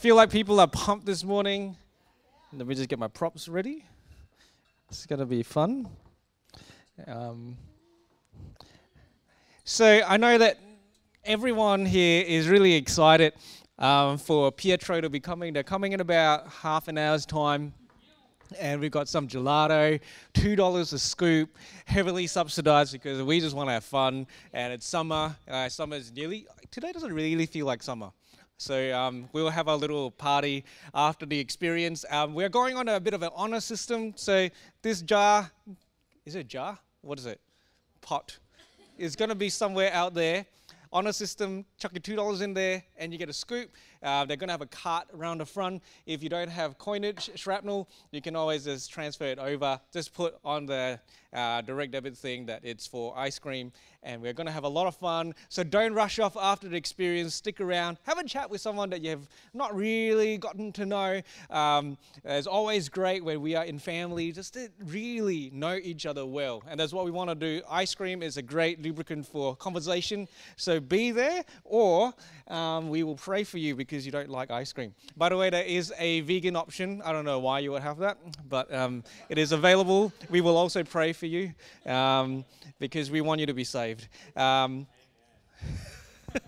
feel like people are pumped this morning. Let me just get my props ready. It's going to be fun. Um, so I know that everyone here is really excited um, for Pietro to be coming. They're coming in about half an hour's time. And we've got some gelato, $2 a scoop, heavily subsidized because we just want to have fun. And it's summer. Uh, is nearly, today doesn't really feel like summer. So um, we'll have a little party after the experience. Um, we're going on a bit of an honor system. So this jar, is it jar? What is it? Pot. Is going to be somewhere out there. Honor system, chuck your $2 in there and you get a scoop. Uh, they're going to have a cart around the front. If you don't have coinage, shrapnel, you can always just transfer it over. Just put on the uh, direct debit thing that it's for ice cream and we're going to have a lot of fun. So don't rush off after the experience. Stick around. Have a chat with someone that you've not really gotten to know. Um, it's always great when we are in family just to really know each other well. And that's what we want to do. Ice cream is a great lubricant for conversation. So be there, or um, we will pray for you because you don't like ice cream. By the way, there is a vegan option. I don't know why you would have that, but um, it is available. We will also pray for you um, because we want you to be saved saved. Um,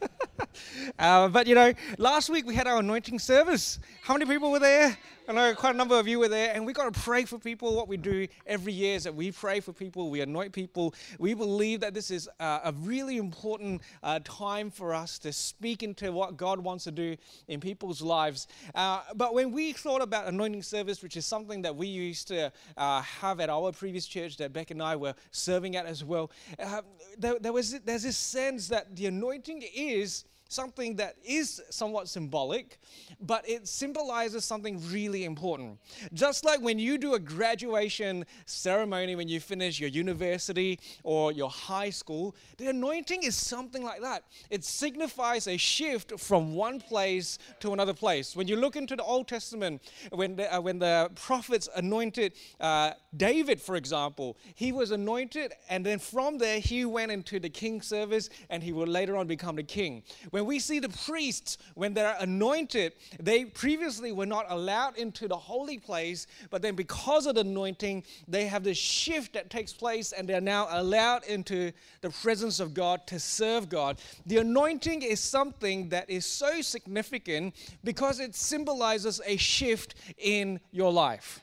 uh, but you know, last week we had our anointing service. How many people were there? I know quite a number of you were there, and we got to pray for people. What we do every year is that we pray for people, we anoint people. We believe that this is uh, a really important uh, time for us to speak into what God wants to do in people's lives. Uh, but when we thought about anointing service, which is something that we used to uh, have at our previous church that Beck and I were serving at as well, uh, there, there was there's this sense that the anointing is something that is somewhat symbolic, but it symbolizes something really important. Just like when you do a graduation ceremony when you finish your university or your high school, the anointing is something like that. It signifies a shift from one place to another place. When you look into the Old Testament, when the, uh, when the prophets anointed uh, David, for example, he was anointed, and then from there he went into the king's service, and he would later on become the king. When when we see the priests, when they're anointed, they previously were not allowed into the holy place, but then because of the anointing, they have this shift that takes place and they're now allowed into the presence of God to serve God. The anointing is something that is so significant because it symbolizes a shift in your life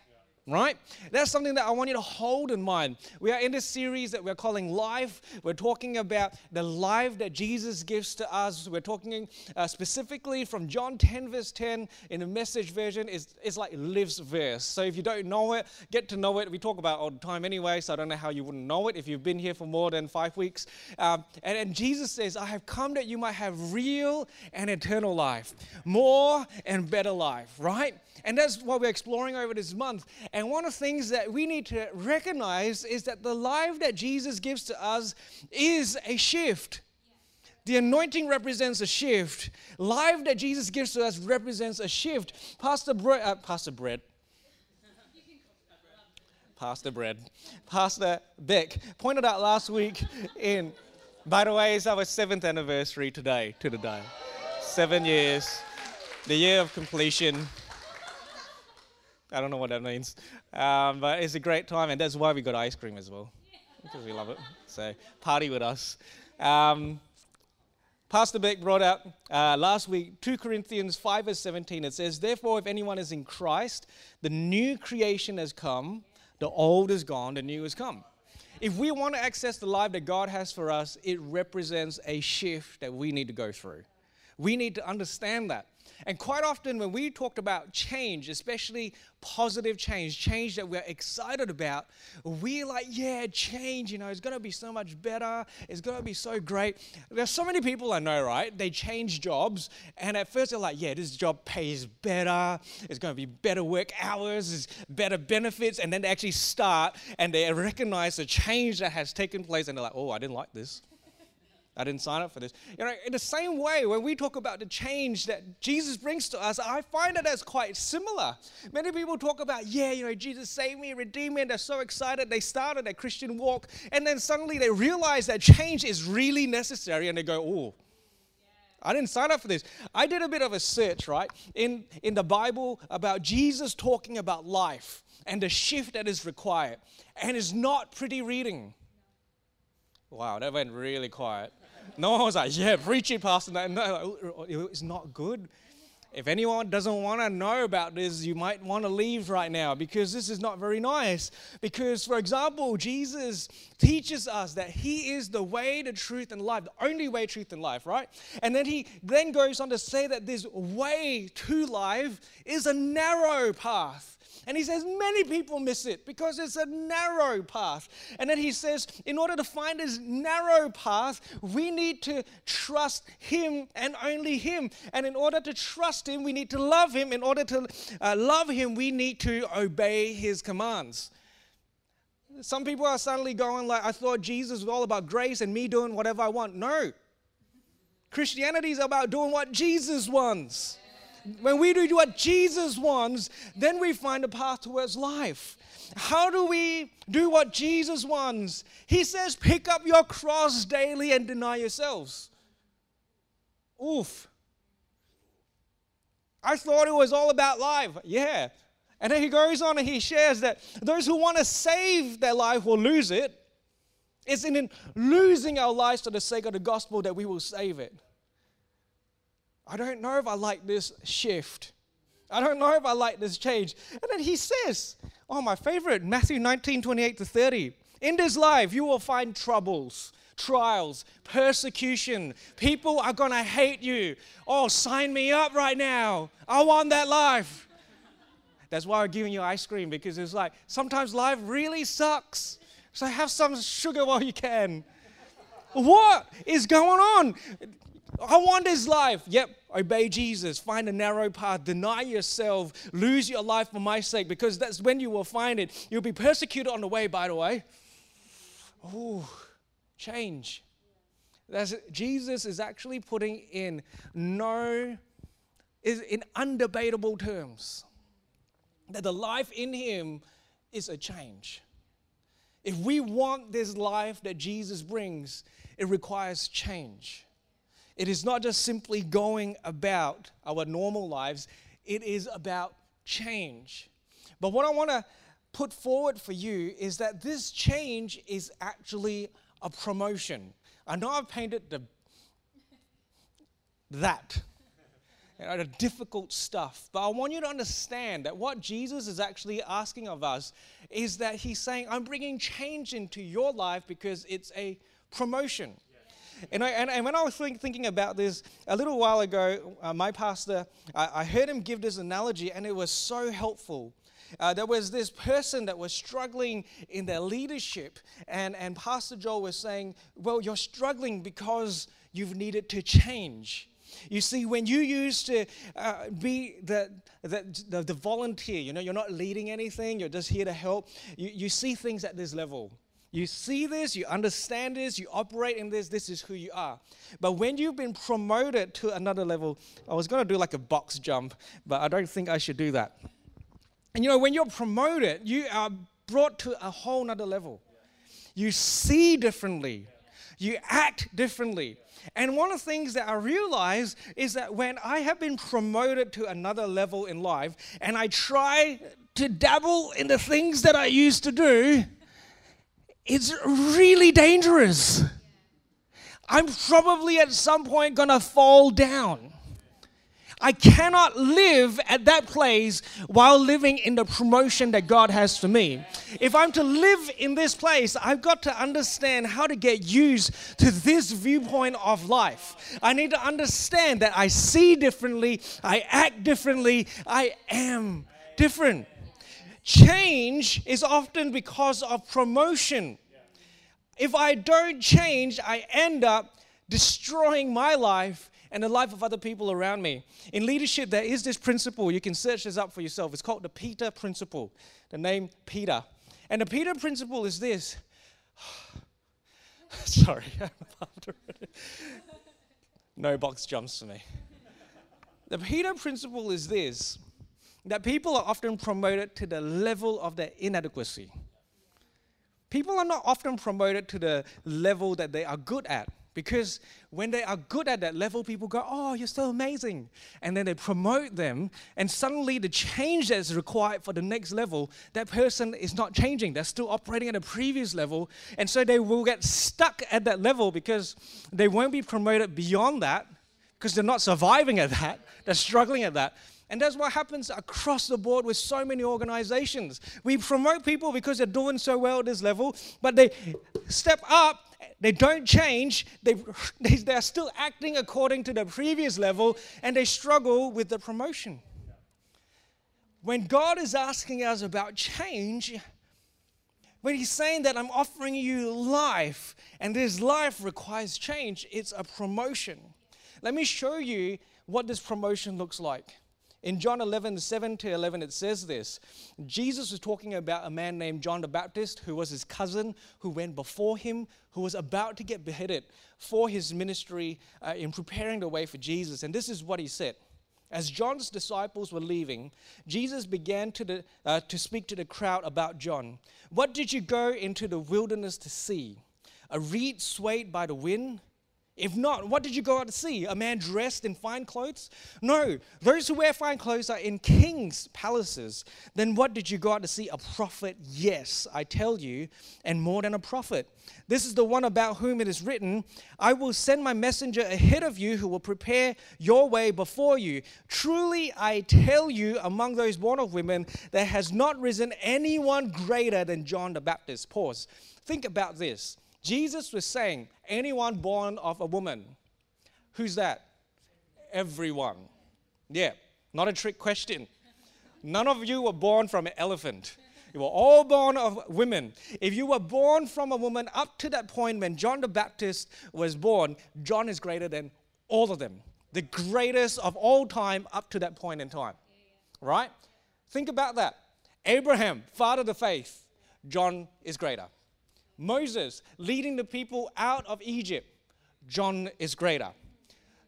right? That's something that I want you to hold in mind. We are in this series that we're calling Life. We're talking about the life that Jesus gives to us. We're talking uh, specifically from John 10, verse 10 in the message version. It's, it's like lives verse. So if you don't know it, get to know it. We talk about all the time anyway, so I don't know how you wouldn't know it if you've been here for more than five weeks. Um, and, and Jesus says, I have come that you might have real and eternal life, more and better life, right? And that's what we're exploring over this month. One of the things that we need to recognize is that the life that Jesus gives to us is a shift. The anointing represents a shift. Life that Jesus gives to us represents a shift. Pastor, Bre- uh, Pastor Brett, Pastor Bread, Pastor Beck pointed out last week in, by the way, it's our seventh anniversary today, to the day. Seven years, the year of completion. I don't know what that means. Um, but it's a great time, and that's why we got ice cream as well, because we love it. So, party with us. Um, Pastor Beck brought out uh, last week 2 Corinthians 5 verse 17. It says, Therefore, if anyone is in Christ, the new creation has come, the old is gone, the new has come. If we want to access the life that God has for us, it represents a shift that we need to go through. We need to understand that. And quite often, when we talked about change, especially positive change, change that we're excited about, we're like, yeah, change, you know, it's going to be so much better. It's going to be so great. There's so many people I know, right? They change jobs, and at first they're like, yeah, this job pays better. It's going to be better work hours, it's better benefits. And then they actually start and they recognize the change that has taken place, and they're like, oh, I didn't like this. I didn't sign up for this. You know, in the same way, when we talk about the change that Jesus brings to us, I find it as quite similar. Many people talk about, yeah, you know, Jesus saved me, redeemed me, and they're so excited. They started their Christian walk, and then suddenly they realize that change is really necessary, and they go, oh, I didn't sign up for this. I did a bit of a search, right, in, in the Bible about Jesus talking about life and the shift that is required. And it's not pretty reading. Wow, that went really quiet. No one was like, yeah, preach it, Pastor. No, it's not good. If anyone doesn't want to know about this, you might want to leave right now because this is not very nice. Because, for example, Jesus teaches us that He is the way, the truth, and life, the only way, truth, and life, right? And then He then goes on to say that this way to life is a narrow path. And he says many people miss it because it's a narrow path. And then he says, in order to find this narrow path, we need to trust him and only him. And in order to trust him, we need to love him. In order to uh, love him, we need to obey his commands. Some people are suddenly going like, I thought Jesus was all about grace and me doing whatever I want. No. Christianity is about doing what Jesus wants. When we do what Jesus wants, then we find a path towards life. How do we do what Jesus wants? He says, pick up your cross daily and deny yourselves. Oof. I thought it was all about life. Yeah. And then he goes on and he shares that those who want to save their life will lose it. It's in losing our lives for the sake of the gospel that we will save it. I don't know if I like this shift. I don't know if I like this change. And then he says, Oh, my favorite, Matthew 19, 28 to 30. In this life, you will find troubles, trials, persecution. People are going to hate you. Oh, sign me up right now. I want that life. That's why I'm giving you ice cream because it's like sometimes life really sucks. So have some sugar while you can. What is going on? I want this life. Yep, obey Jesus. Find a narrow path. Deny yourself. Lose your life for my sake because that's when you will find it. You'll be persecuted on the way, by the way. Oh, change. That's, Jesus is actually putting in no, is in undebatable terms that the life in Him is a change. If we want this life that Jesus brings, it requires change. It is not just simply going about our normal lives, it is about change. But what I want to put forward for you is that this change is actually a promotion. I know I've painted the that you know, the difficult stuff. But I want you to understand that what Jesus is actually asking of us is that He's saying, I'm bringing change into your life because it's a promotion. And, I, and, and, when I was think, thinking about this a little while ago, uh, my pastor, I, I, heard him give this analogy, and it was so helpful. Uh, there was this person that was struggling in their leadership, and, and Pastor Joel was saying, Well, you're struggling because you've needed to change. You see, when you used to uh, be the, the, the, the, volunteer, you know, you're not leading anything, you're just here to help, you, you see things at this level. You see this, you understand this, you operate in this, this is who you are. But when you've been promoted to another level, I was going to do like a box jump, but I don't think I should do that. And you know, when you're promoted, you are brought to a whole nother level. You see differently, you act differently. And one of the things that I realize is that when I have been promoted to another level in life and I try to dabble in the things that I used to do, it's really dangerous. I'm probably at some point gonna fall down. I cannot live at that place while living in the promotion that God has for me. If I'm to live in this place, I've got to understand how to get used to this viewpoint of life. I need to understand that I see differently, I act differently, I am different. Change is often because of promotion. If I don't change, I end up destroying my life and the life of other people around me. In leadership, there is this principle. You can search this up for yourself. It's called the Peter Principle, the name Peter. And the Peter Principle is this. Sorry, no box jumps for me. The Peter Principle is this that people are often promoted to the level of their inadequacy. People are not often promoted to the level that they are good at. Because when they are good at that level, people go, Oh, you're so amazing. And then they promote them, and suddenly the change that is required for the next level, that person is not changing. They're still operating at a previous level. And so they will get stuck at that level because they won't be promoted beyond that because they're not surviving at that, they're struggling at that. And that's what happens across the board with so many organizations. We promote people because they're doing so well at this level, but they step up, they don't change, they, they're still acting according to the previous level, and they struggle with the promotion. When God is asking us about change, when He's saying that I'm offering you life, and this life requires change, it's a promotion. Let me show you what this promotion looks like. In John 11, 7 to 11, it says this Jesus was talking about a man named John the Baptist, who was his cousin, who went before him, who was about to get beheaded for his ministry uh, in preparing the way for Jesus. And this is what he said. As John's disciples were leaving, Jesus began to, the, uh, to speak to the crowd about John. What did you go into the wilderness to see? A reed swayed by the wind? If not, what did you go out to see? A man dressed in fine clothes? No, those who wear fine clothes are in kings' palaces. Then what did you go out to see? A prophet? Yes, I tell you, and more than a prophet. This is the one about whom it is written I will send my messenger ahead of you who will prepare your way before you. Truly, I tell you, among those born of women, there has not risen anyone greater than John the Baptist. Pause. Think about this. Jesus was saying, anyone born of a woman, who's that? Everyone. Yeah, not a trick question. None of you were born from an elephant. You were all born of women. If you were born from a woman up to that point when John the Baptist was born, John is greater than all of them. The greatest of all time up to that point in time. Right? Think about that. Abraham, father of the faith, John is greater. Moses leading the people out of Egypt, John is greater.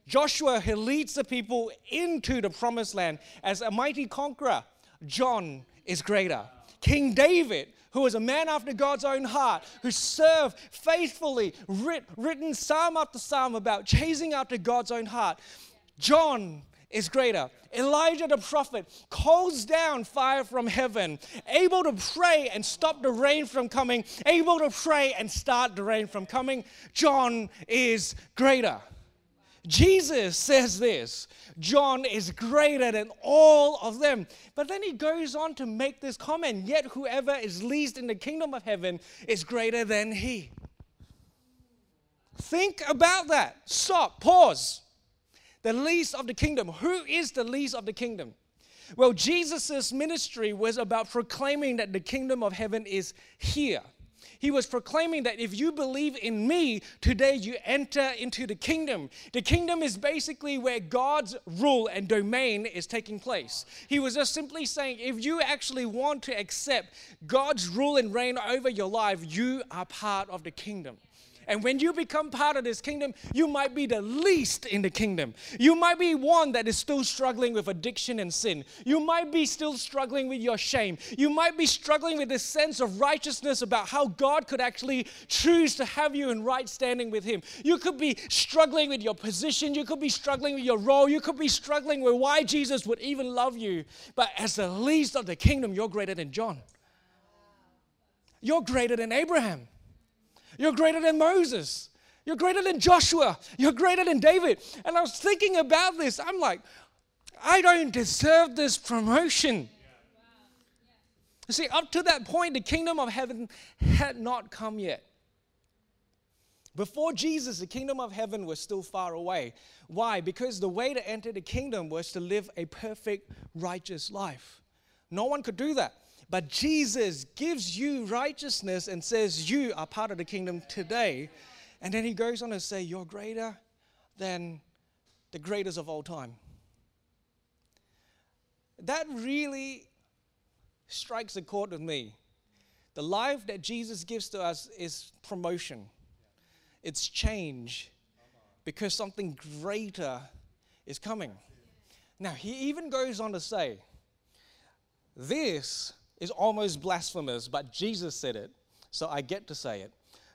Joshua, who leads the people into the promised land as a mighty conqueror, John is greater. King David, who was a man after God's own heart, who served faithfully, writ, written psalm after psalm about chasing after God's own heart, John is greater. Elijah the prophet calls down fire from heaven, able to pray and stop the rain from coming, able to pray and start the rain from coming. John is greater. Jesus says this John is greater than all of them. But then he goes on to make this comment yet whoever is least in the kingdom of heaven is greater than he. Think about that. Stop, pause. The least of the kingdom. Who is the least of the kingdom? Well, Jesus' ministry was about proclaiming that the kingdom of heaven is here. He was proclaiming that if you believe in me, today you enter into the kingdom. The kingdom is basically where God's rule and domain is taking place. He was just simply saying if you actually want to accept God's rule and reign over your life, you are part of the kingdom. And when you become part of this kingdom, you might be the least in the kingdom. You might be one that is still struggling with addiction and sin. You might be still struggling with your shame. You might be struggling with this sense of righteousness about how God could actually choose to have you in right standing with Him. You could be struggling with your position. You could be struggling with your role. You could be struggling with why Jesus would even love you. But as the least of the kingdom, you're greater than John. You're greater than Abraham. You're greater than Moses. You're greater than Joshua. You're greater than David. And I was thinking about this. I'm like, I don't deserve this promotion. You see, up to that point, the kingdom of heaven had not come yet. Before Jesus, the kingdom of heaven was still far away. Why? Because the way to enter the kingdom was to live a perfect, righteous life. No one could do that. But Jesus gives you righteousness and says, You are part of the kingdom today. And then he goes on to say, You're greater than the greatest of all time. That really strikes a chord with me. The life that Jesus gives to us is promotion, it's change, because something greater is coming. Now, he even goes on to say, This is almost blasphemous, but Jesus said it, so I get to say it.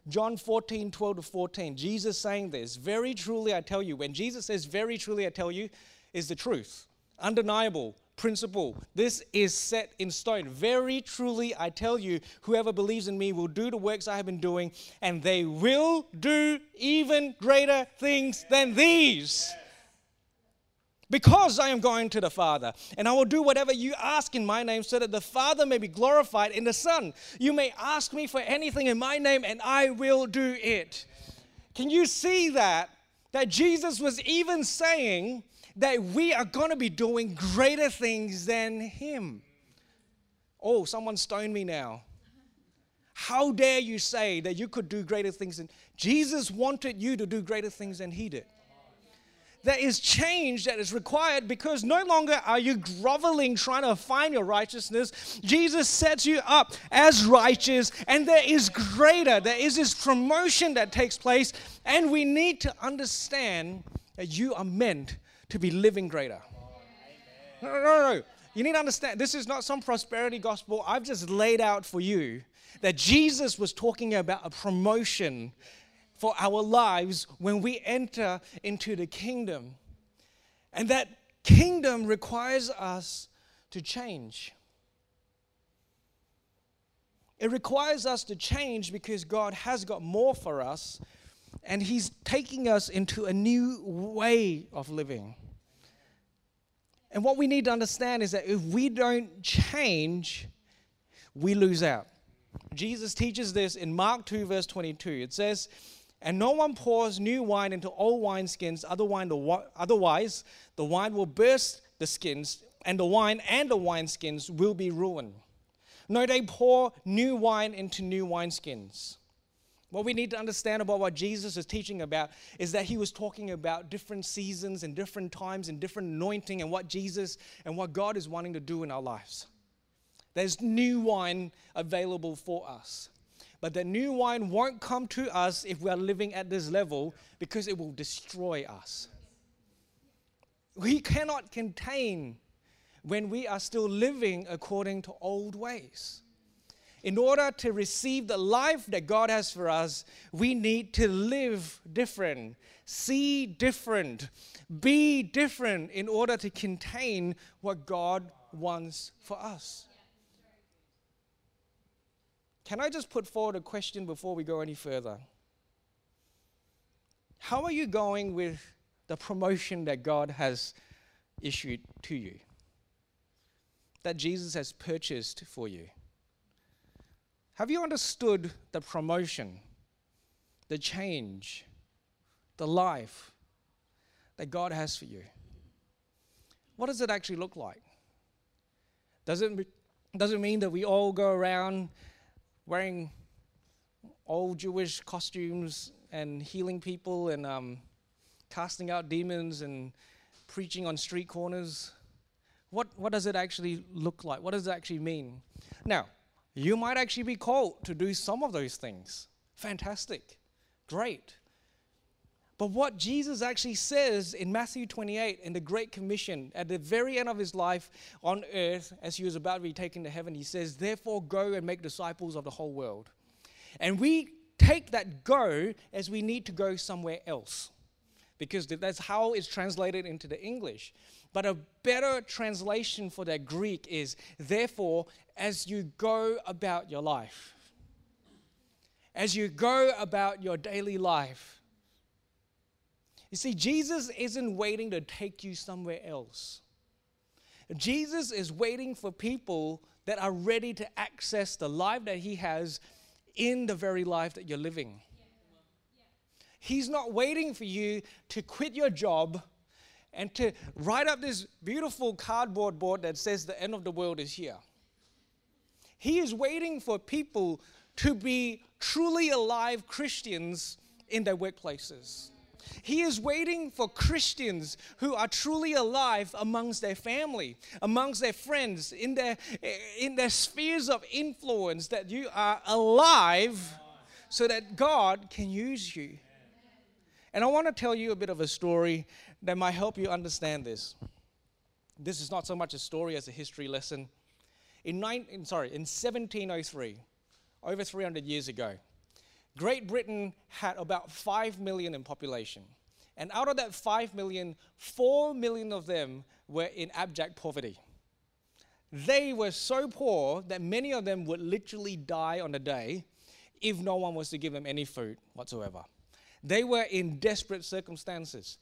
John 14, 12 to 14. Jesus saying this, very truly I tell you. When Jesus says, very truly I tell you, is the truth. Undeniable, principle. This is set in stone. Very truly, I tell you, whoever believes in me will do the works I have been doing, and they will do even greater things than these. Because I am going to the Father, and I will do whatever you ask in my name, so that the Father may be glorified in the Son. You may ask me for anything in my name, and I will do it. Can you see that? That Jesus was even saying, that we are going to be doing greater things than him. Oh, someone stoned me now. How dare you say that you could do greater things than Jesus wanted you to do greater things than he did? There is change that is required because no longer are you groveling trying to find your righteousness. Jesus sets you up as righteous, and there is greater, there is this promotion that takes place, and we need to understand that you are meant to be living greater. No, no, no, no. You need to understand this is not some prosperity gospel I've just laid out for you. That Jesus was talking about a promotion for our lives when we enter into the kingdom. And that kingdom requires us to change. It requires us to change because God has got more for us and He's taking us into a new way of living. And what we need to understand is that if we don't change, we lose out. Jesus teaches this in Mark 2, verse 22. It says, And no one pours new wine into old wineskins, otherwise, the wine will burst the skins, and the wine and the wineskins will be ruined. No, they pour new wine into new wineskins. What we need to understand about what Jesus is teaching about is that he was talking about different seasons and different times and different anointing and what Jesus and what God is wanting to do in our lives. There's new wine available for us. But the new wine won't come to us if we are living at this level because it will destroy us. We cannot contain when we are still living according to old ways in order to receive the life that God has for us, we need to live different, see different, be different in order to contain what God wants for us. Can I just put forward a question before we go any further? How are you going with the promotion that God has issued to you? That Jesus has purchased for you? Have you understood the promotion, the change, the life that God has for you? What does it actually look like? Does it, does it mean that we all go around wearing old Jewish costumes and healing people and um, casting out demons and preaching on street corners? What, what does it actually look like? What does it actually mean? Now, you might actually be called to do some of those things. Fantastic. Great. But what Jesus actually says in Matthew 28 in the Great Commission, at the very end of his life on earth, as he was about to be taken to heaven, he says, Therefore, go and make disciples of the whole world. And we take that go as we need to go somewhere else, because that's how it's translated into the English. But a better translation for that Greek is, therefore, as you go about your life, as you go about your daily life. You see, Jesus isn't waiting to take you somewhere else. Jesus is waiting for people that are ready to access the life that He has in the very life that you're living. He's not waiting for you to quit your job and to write up this beautiful cardboard board that says the end of the world is here. He is waiting for people to be truly alive Christians in their workplaces. He is waiting for Christians who are truly alive amongst their family, amongst their friends, in their, in their spheres of influence, that you are alive so that God can use you. And I want to tell you a bit of a story that might help you understand this. This is not so much a story as a history lesson. In, nine, in, sorry, in 1703, over 300 years ago, Great Britain had about 5 million in population. And out of that 5 million, 4 million of them were in abject poverty. They were so poor that many of them would literally die on a day if no one was to give them any food whatsoever. They were in desperate circumstances.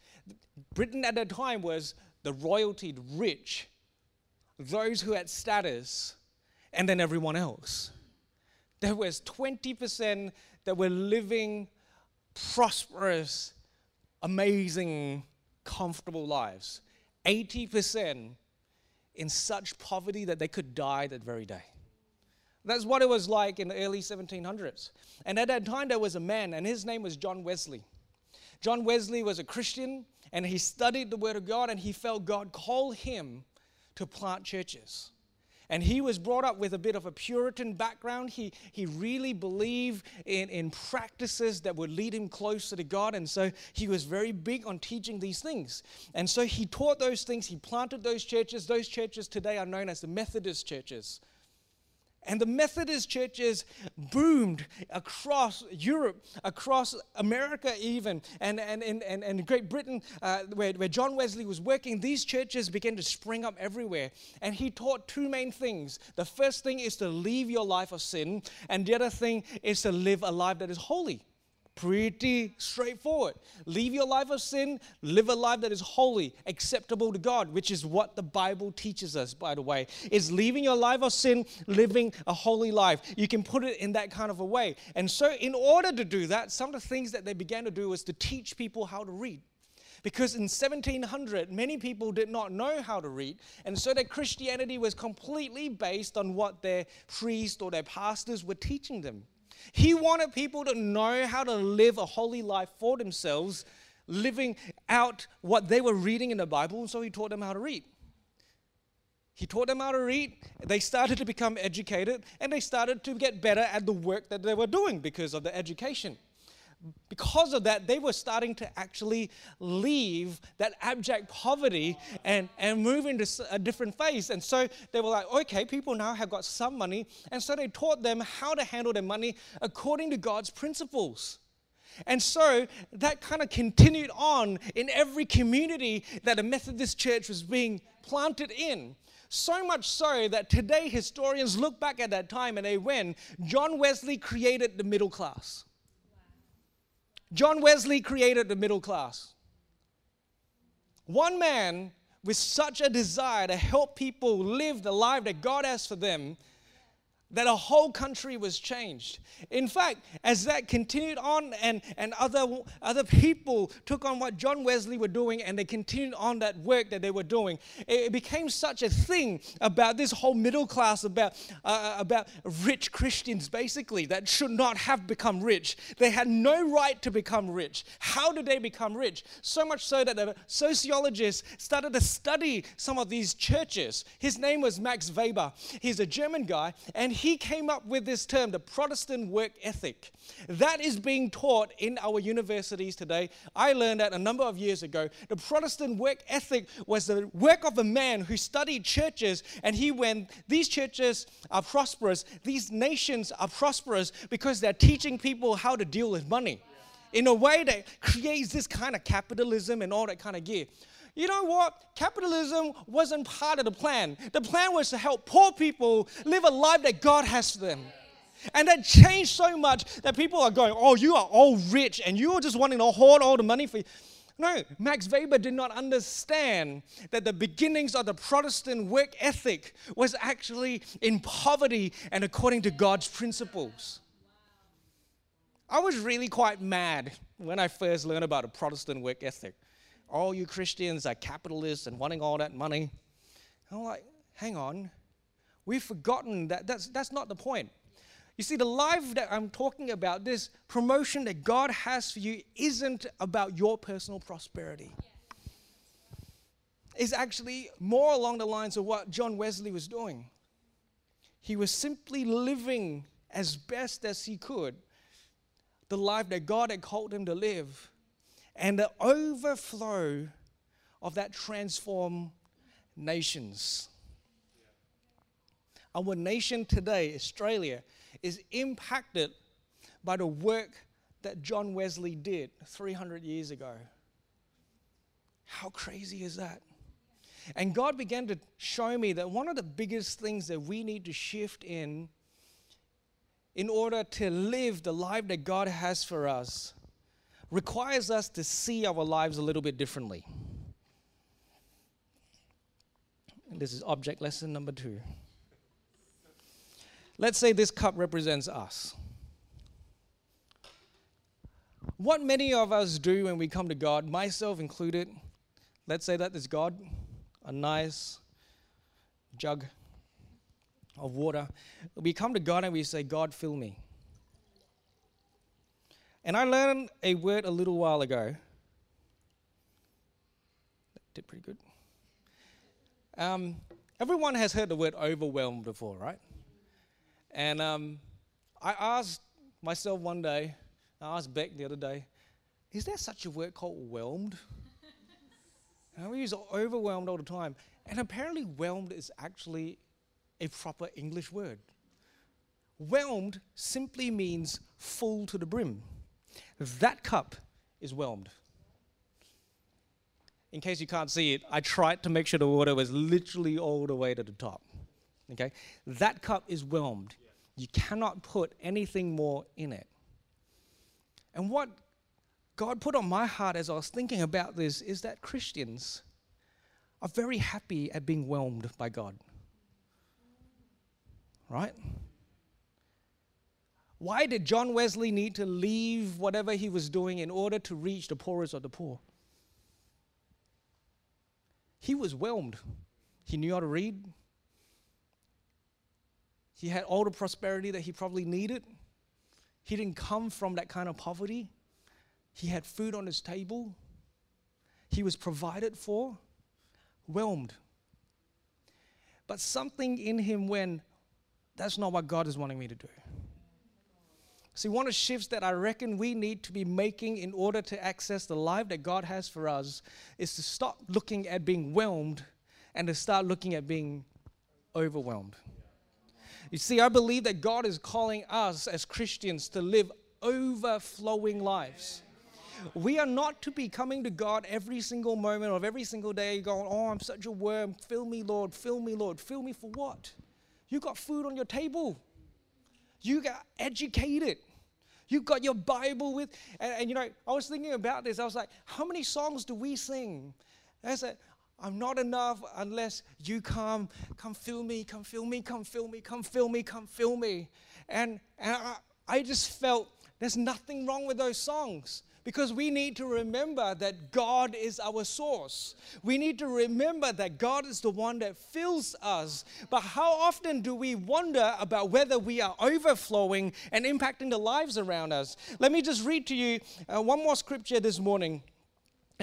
Britain at that time was the royalty, the rich, those who had status, and then everyone else. There was 20% that were living prosperous, amazing, comfortable lives. 80% in such poverty that they could die that very day. That's what it was like in the early 1700s. And at that time, there was a man, and his name was John Wesley. John Wesley was a Christian, and he studied the Word of God, and he felt God call him to plant churches. And he was brought up with a bit of a Puritan background. He, he really believed in, in practices that would lead him closer to God. And so he was very big on teaching these things. And so he taught those things. He planted those churches. Those churches today are known as the Methodist churches. And the Methodist churches boomed across Europe, across America, even, and, and, and, and, and Great Britain, uh, where, where John Wesley was working. These churches began to spring up everywhere. And he taught two main things. The first thing is to leave your life of sin, and the other thing is to live a life that is holy. Pretty straightforward. Leave your life of sin, live a life that is holy, acceptable to God, which is what the Bible teaches us, by the way. Is leaving your life of sin, living a holy life. You can put it in that kind of a way. And so, in order to do that, some of the things that they began to do was to teach people how to read. Because in 1700, many people did not know how to read, and so their Christianity was completely based on what their priest or their pastors were teaching them. He wanted people to know how to live a holy life for themselves, living out what they were reading in the Bible, and so he taught them how to read. He taught them how to read. They started to become educated and they started to get better at the work that they were doing because of the education because of that, they were starting to actually leave that abject poverty and, and move into a different phase. And so they were like, okay, people now have got some money. And so they taught them how to handle their money according to God's principles. And so that kind of continued on in every community that a Methodist church was being planted in. So much so that today historians look back at that time and they went, John Wesley created the middle class. John Wesley created the middle class. One man with such a desire to help people live the life that God has for them that a whole country was changed. In fact, as that continued on and, and other, other people took on what John Wesley were doing and they continued on that work that they were doing, it, became such a thing about this whole middle class, about, uh, about rich Christians basically that should not have become rich. They had no right to become rich. How did they become rich? So much so that the sociologist started to study some of these churches. His name was Max Weber. He's a German guy and he came up with this term, the Protestant work ethic. That is being taught in our universities today. I learned that a number of years ago. The Protestant work ethic was the work of a man who studied churches, and he went, These churches are prosperous, these nations are prosperous because they're teaching people how to deal with money in a way that creates this kind of capitalism and all that kind of gear. You know what? Capitalism wasn't part of the plan. The plan was to help poor people live a life that God has for them. And that changed so much that people are going, Oh, you are all rich and you're just wanting to hoard all the money for you. No, Max Weber did not understand that the beginnings of the Protestant work ethic was actually in poverty and according to God's principles. I was really quite mad when I first learned about a Protestant work ethic all you Christians are capitalists and wanting all that money. And I'm like, hang on. We've forgotten that that's, that's not the point. You see, the life that I'm talking about, this promotion that God has for you, isn't about your personal prosperity. It's actually more along the lines of what John Wesley was doing. He was simply living as best as he could the life that God had called him to live and the overflow of that transform nations. Our nation today, Australia, is impacted by the work that John Wesley did 300 years ago. How crazy is that? And God began to show me that one of the biggest things that we need to shift in in order to live the life that God has for us requires us to see our lives a little bit differently. And this is object lesson number two. Let's say this cup represents us. What many of us do when we come to God, myself included, let's say that that is God, a nice jug of water. We come to God and we say, God, fill me. And I learned a word a little while ago. That did pretty good. Um, everyone has heard the word overwhelmed before, right? And um, I asked myself one day, I asked Beck the other day, is there such a word called whelmed? and we use overwhelmed all the time. And apparently, whelmed is actually a proper English word. Whelmed simply means full to the brim. That cup is whelmed. In case you can't see it, I tried to make sure the water was literally all the way to the top. Okay? That cup is whelmed. You cannot put anything more in it. And what God put on my heart as I was thinking about this is that Christians are very happy at being whelmed by God. Right? Why did John Wesley need to leave whatever he was doing in order to reach the poorest of the poor? He was whelmed. He knew how to read. He had all the prosperity that he probably needed. He didn't come from that kind of poverty. He had food on his table. He was provided for, whelmed. But something in him went, that's not what God is wanting me to do. See, one of the shifts that I reckon we need to be making in order to access the life that God has for us is to stop looking at being whelmed and to start looking at being overwhelmed. You see, I believe that God is calling us as Christians to live overflowing lives. We are not to be coming to God every single moment of every single day going, Oh, I'm such a worm. Fill me, Lord. Fill me, Lord. Fill me for what? You got food on your table. You got educated. You got your Bible with, and, and, you know, I was thinking about this. I was like, how many songs do we sing? And I said, I'm not enough unless you come, come fill me, come fill me, come fill me, come fill me, come fill me. And, and I, I just felt there's nothing wrong with those songs because we need to remember that God is our source. We need to remember that God is the one that fills us. But how often do we wonder about whether we are overflowing and impacting the lives around us? Let me just read to you uh, one more scripture this morning.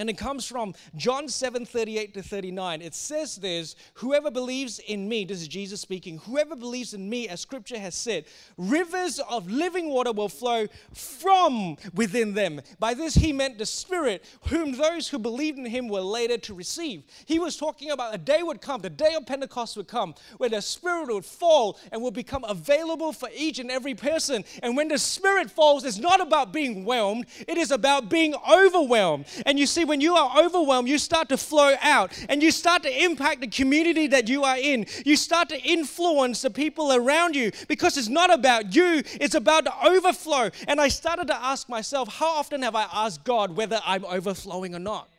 And it comes from John 7 38 to 39. It says this Whoever believes in me, this is Jesus speaking, whoever believes in me, as scripture has said, rivers of living water will flow from within them. By this he meant the Spirit, whom those who believed in him were later to receive. He was talking about a day would come, the day of Pentecost would come, where the Spirit would fall and would become available for each and every person. And when the Spirit falls, it's not about being whelmed, it is about being overwhelmed. And you see, when you are overwhelmed, you start to flow out and you start to impact the community that you are in. You start to influence the people around you because it's not about you, it's about the overflow. And I started to ask myself, how often have I asked God whether I'm overflowing or not?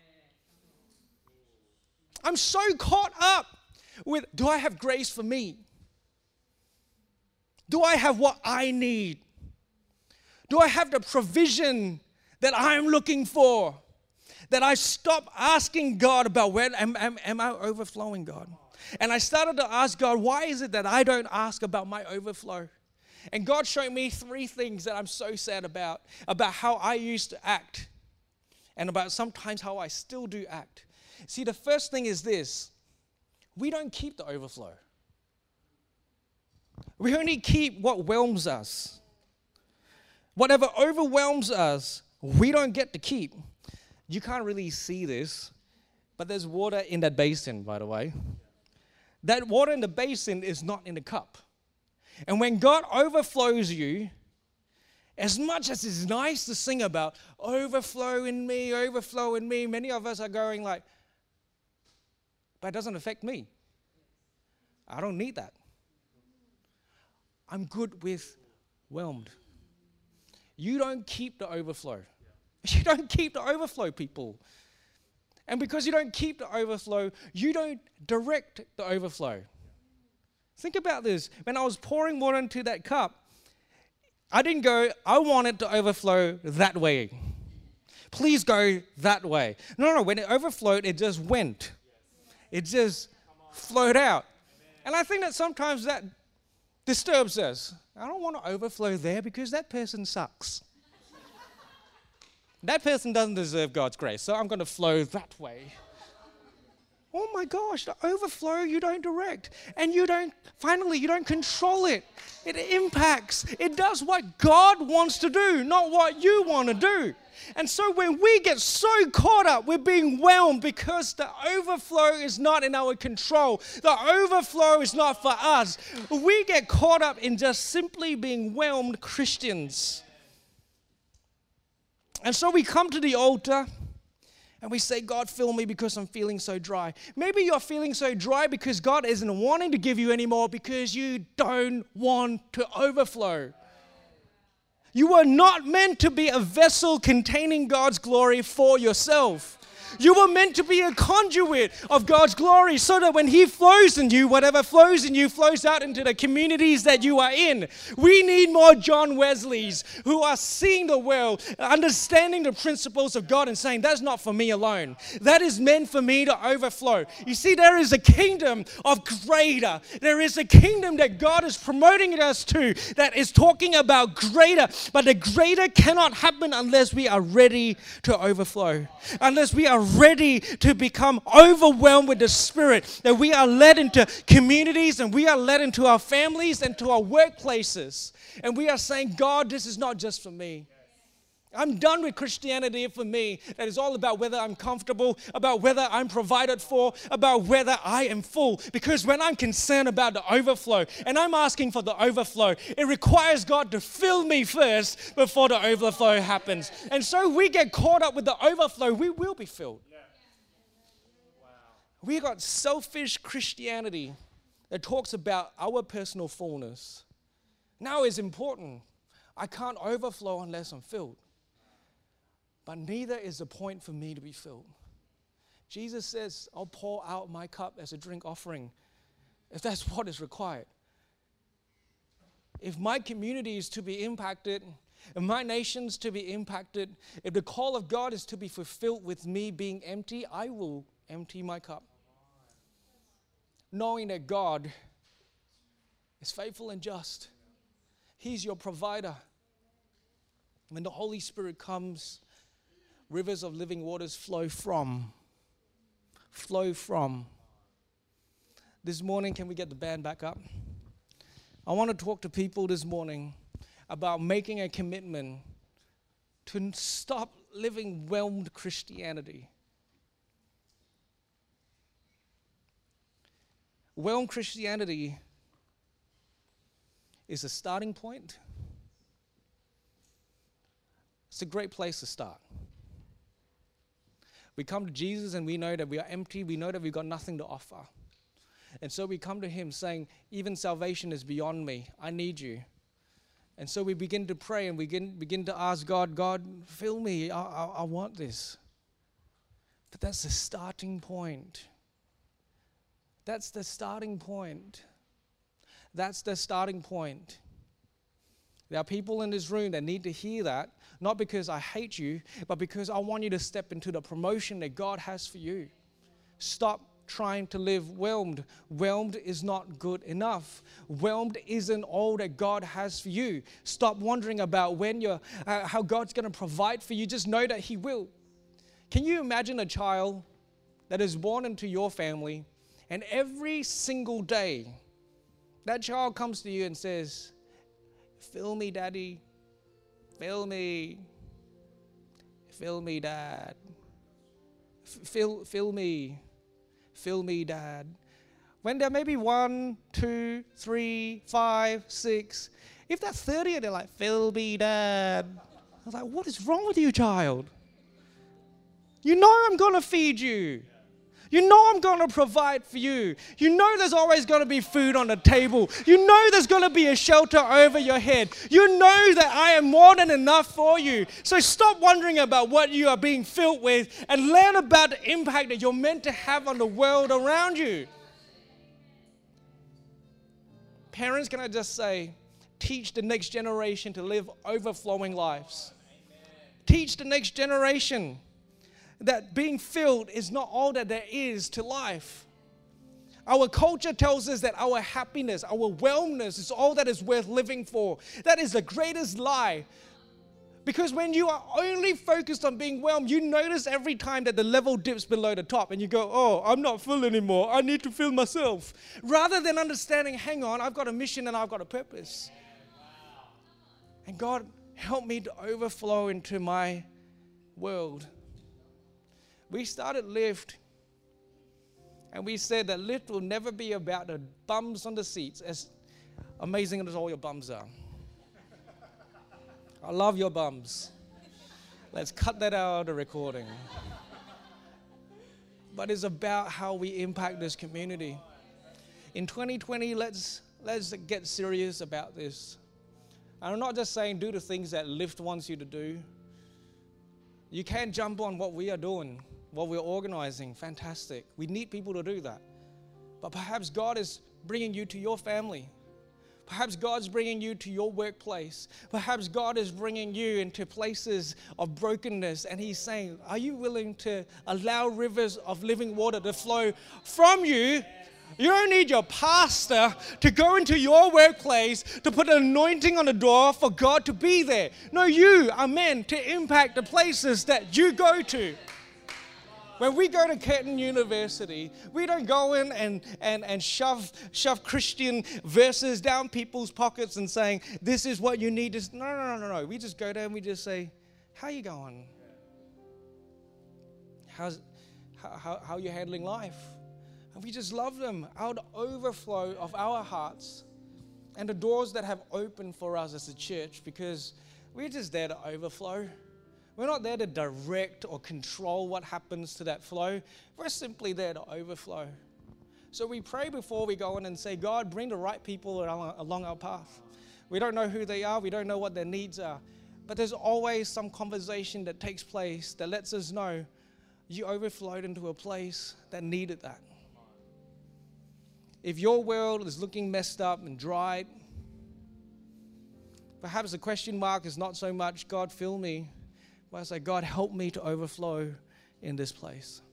I'm so caught up with do I have grace for me? Do I have what I need? Do I have the provision that I'm looking for? That I stopped asking God about where am, am, am I overflowing, God? And I started to ask God, why is it that I don't ask about my overflow? And God showed me three things that I'm so sad about, about how I used to act, and about sometimes how I still do act. See, the first thing is this we don't keep the overflow, we only keep what whelms us. Whatever overwhelms us, we don't get to keep. You can't really see this, but there's water in that basin, by the way. That water in the basin is not in the cup. And when God overflows you, As much as it's nice to sing about overflow in me, overflow in me, many of us are going like, but it doesn't affect me. I don't need that. I'm good with whelmed. You don't keep the overflow. You don't keep the overflow, people. And because you don't keep the overflow, you don't direct the overflow. Think about this. When I was pouring water into that cup, I didn't go, I want it to overflow that way. Please go that way. No, no, when it overflowed, it just went. It just flowed out. And I think that sometimes that disturbs us. I don't want to overflow there because that person sucks. That person doesn't deserve God's grace, so I'm going to flow that way. Oh my gosh, the overflow you don't direct. And you don't, finally, you don't control it. It impacts, it does what God wants to do, not what you want to do. And so when we get so caught up, we're being whelmed because the overflow is not in our control. The overflow is not for us. We get caught up in just simply being whelmed Christians. And so we come to the altar and we say, God, fill me because I'm feeling so dry. Maybe you're feeling so dry because God isn't wanting to give you anymore because you don't want to overflow. You were not meant to be a vessel containing God's glory for yourself. You were meant to be a conduit of God's glory so that when He flows in you, whatever flows in you flows out into the communities that you are in. We need more John Wesleys who are seeing the world, understanding the principles of God, and saying, That's not for me alone. That is meant for me to overflow. You see, there is a kingdom of greater. There is a kingdom that God is promoting us to that is talking about greater. But the greater cannot happen unless we are ready to overflow, unless we are ready to become overwhelmed with the Spirit, that we are led into communities and we are led into our families and to our workplaces. And we are saying, God, this is not just for me. I'm done with Christianity for me that is all about whether I'm comfortable, about whether I'm provided for, about whether I am full. Because when I'm concerned about the overflow and I'm asking for the overflow, it requires God to fill me first before the overflow happens. And so we get caught up with the overflow, we will be filled. We got selfish Christianity that talks about our personal fullness. Now is important. I can't overflow unless I'm filled but neither is the point for me to be filled. Jesus says, I'll pour out my cup as a drink offering, if that's what is required. If my community is to be impacted, if my nation's to be impacted, if the call of God is to be fulfilled with me being empty, I will empty my cup. Knowing that God is faithful and just, He's your provider. When the Holy Spirit comes, rivers of living waters flow from. Flow from. This morning, can we get the band back up? I want to talk to people this morning about making a commitment to stop living whelmed Christianity. Whelmed Christianity is a starting point. It's a great place to start. We come to Jesus and we know that we are empty, we know that we've got nothing to offer. And so we come to Him saying, Even salvation is beyond me. I need you. And so we begin to pray and we begin, begin to ask God, God, fill me. I, I, I want this. But that's the starting point. That's the starting point. That's the starting point. There are people in this room that need to hear that not because I hate you, but because I want you to step into the promotion that God has for you. Stop trying to live whelmed. Whelmed is not good enough. Whelmed isn't all that God has for you. Stop wondering about when you're, uh, how God's going to provide for you. Just know that He will. Can you imagine a child that is born into your family, and every single day, that child comes to you and says, Fill me, Daddy. Fill me. Fill me, Dad. Fill, fill me. Fill me, Dad. When there may be one, two, three, five, six, if they're 30 and they're like, fill me, dad. I was like, what is wrong with you, child? You know I'm going to feed you. You know I'm going to provide for you. You know there's always going to be food on the table. You know there's going to be a shelter over your head. You know that I am more than enough for you. So stop wondering about what you are being filled with and learn about the impact that you're meant to have on the world around you. Parents, can I just say, teach the next generation to live overflowing lives. Teach the next generation that being filled is not all that there is to life. Our culture tells us that our happiness, our wellness is all that is worth living for. That is the greatest lie. Because when you are only focused on being well, you notice every time that the level dips below the top and you go, Oh, I'm not full anymore. I need to fill myself. Rather than understanding, hang on, I've got a mission and I've got a purpose. And God, help me to overflow into my world we started Lift and we said that Lift will never be about the bums on the seats, as amazing as all your bums are. I love your bums. Let's cut that out of the recording. But it's about how we impact this community. In 2020, let's, let's get serious about this. And I'm not just saying do the things that Lift wants you to do. You can't jump on what we are doing what we're organizing, fantastic. We need people to do that. But perhaps God is bringing you to your family. Perhaps God's bringing you to your workplace. Perhaps God is bringing you into places of brokenness. And He's saying, Are you willing to allow rivers of living water to flow from you? You don't need your pastor to go into your workplace to put an anointing on the door for God to be there. No, you are meant to impact the places that you go to. When we go to Curtin University, we don't go in and, and, and shove, shove Christian verses down people's pockets and saying, this is what you need. No, no, no, no, no. We just go there and we just say, how you going? How's, how, how are you handling life? And we just love them out overflow of our hearts and the doors that have opened for us as a church because we're just there to overflow. We're not there to direct or control what happens to that flow. We're simply there to overflow. So we pray before we go in and say, God, bring the right people along our path. We don't know who they are, we don't know what their needs are. But there's always some conversation that takes place that lets us know you overflowed into a place that needed that. If your world is looking messed up and dried, perhaps the question mark is not so much, God, fill me but I say, God, help me to overflow in this place.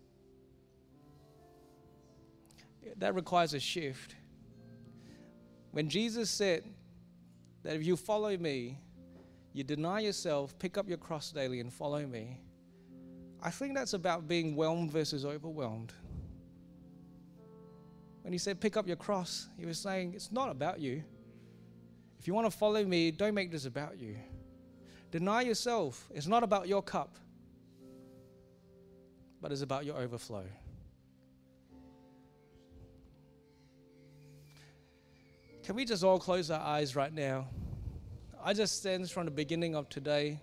That requires a shift. When Jesus said that if you follow me, you deny yourself, pick up your cross daily, and follow me, I think that's about being whelmed versus overwhelmed. When he said, pick up your cross, he was saying, it's not about you. If you want to follow me, don't make this about you. Deny yourself. It's not about your cup, but it's about your overflow. Can we just all close our eyes right now? I just sense from the beginning of today,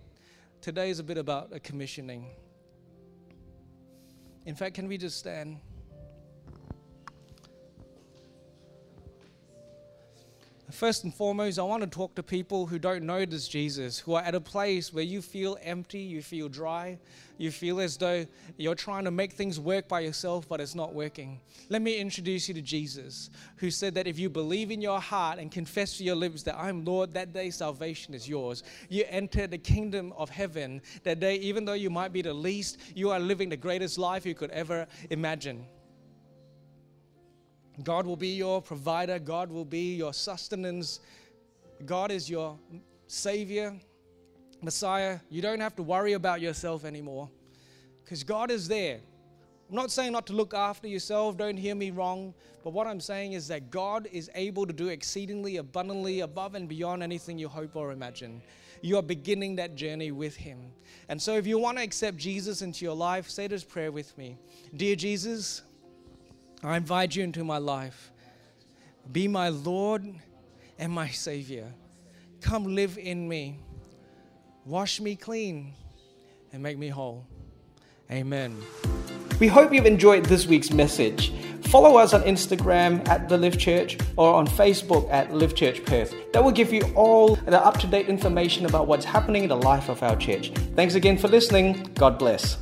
today is a bit about a commissioning. In fact, can we just stand? First and foremost, I want to talk to people who don't know this Jesus, who are at a place where you feel empty, you feel dry, you feel as though you're trying to make things work by yourself, but it's not working. Let me introduce you to Jesus, who said that if you believe in your heart and confess to your lips that I'm Lord, that day salvation is yours. You enter the kingdom of heaven. That day, even though you might be the least, you are living the greatest life you could ever imagine. God will be your provider, God will be your sustenance. God is your Savior, Messiah. You don't have to worry about yourself anymore because God is there. I'm not saying not to look after yourself, don't hear me wrong, but what I'm saying is that God is able to do exceedingly abundantly above and beyond anything you hope or imagine. You are beginning that journey with Him. And so, if you want to accept Jesus into your life, say this prayer with me Dear Jesus, I invite you into my life. Be my Lord and my Savior. Come live in me. Wash me clean and make me whole. Amen. We hope you've enjoyed this week's message. Follow us on Instagram at The Lift Church or on Facebook at Lift Church Perth. That will give you all the up to date information about what's happening in the life of our church. Thanks again for listening. God bless.